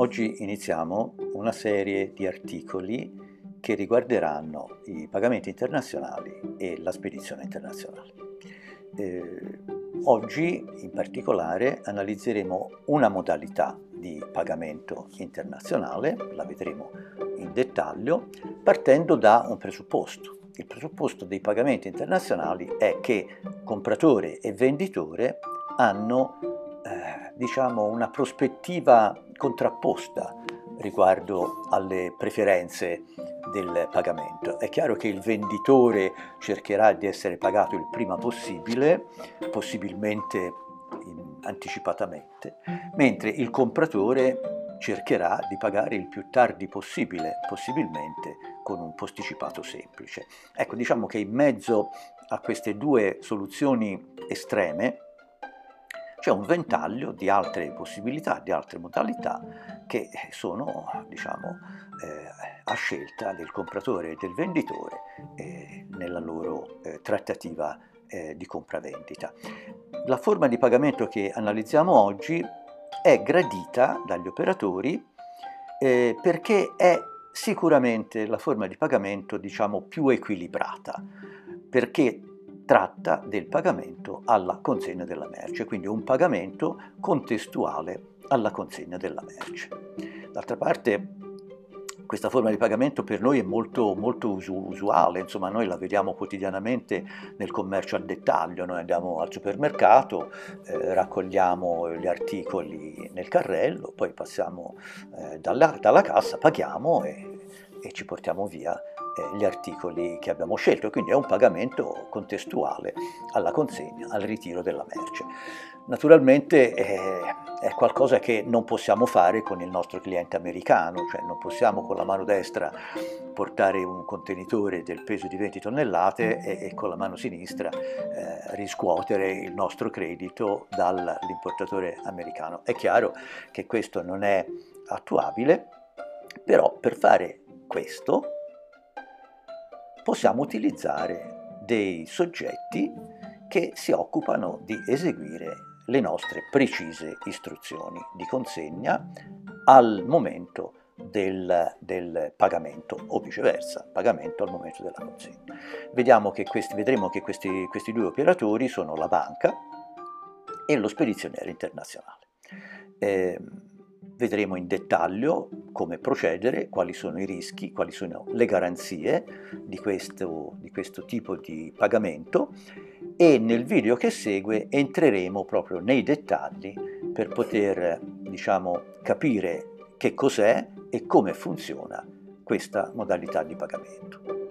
Oggi iniziamo una serie di articoli che riguarderanno i pagamenti internazionali e la spedizione internazionale. Eh, oggi in particolare analizzeremo una modalità di pagamento internazionale, la vedremo in dettaglio, partendo da un presupposto. Il presupposto dei pagamenti internazionali è che compratore e venditore hanno eh, diciamo una prospettiva contrapposta riguardo alle preferenze del pagamento. È chiaro che il venditore cercherà di essere pagato il prima possibile, possibilmente anticipatamente, mentre il compratore cercherà di pagare il più tardi possibile, possibilmente con un posticipato semplice. Ecco, diciamo che in mezzo a queste due soluzioni estreme c'è un ventaglio di altre possibilità, di altre modalità che sono diciamo, eh, a scelta del compratore e del venditore eh, nella loro eh, trattativa eh, di compravendita. La forma di pagamento che analizziamo oggi è gradita dagli operatori eh, perché è sicuramente la forma di pagamento diciamo, più equilibrata, perché tratta del pagamento alla consegna della merce, quindi un pagamento contestuale alla consegna della merce. D'altra parte questa forma di pagamento per noi è molto, molto usuale, insomma noi la vediamo quotidianamente nel commercio al dettaglio, noi andiamo al supermercato, eh, raccogliamo gli articoli nel carrello, poi passiamo eh, dalla, dalla, cassa, paghiamo e, e ci portiamo via gli articoli che abbiamo scelto, quindi è un pagamento contestuale alla consegna, al ritiro della merce. Naturalmente eh, è qualcosa che non possiamo fare con il nostro cliente americano, cioè non possiamo con la mano destra portare un contenitore del peso di 20 tonnellate e, e con la mano sinistra eh, riscuotere il nostro credito dall'importatore americano. È chiaro che questo non è attuabile, però per fare questo possiamo utilizzare dei soggetti che si occupano di eseguire le nostre precise istruzioni di consegna al momento del, del, pagamento o viceversa, pagamento al momento della consegna. Che questi, vedremo che questi, questi due operatori sono la banca e lo spedizioniere internazionale. Eh, vedremo in dettaglio come procedere, quali sono i rischi, quali sono le garanzie di questo, di questo tipo di pagamento e nel video che segue entreremo proprio nei dettagli per poter diciamo, capire che cos'è e come funziona questa modalità di pagamento.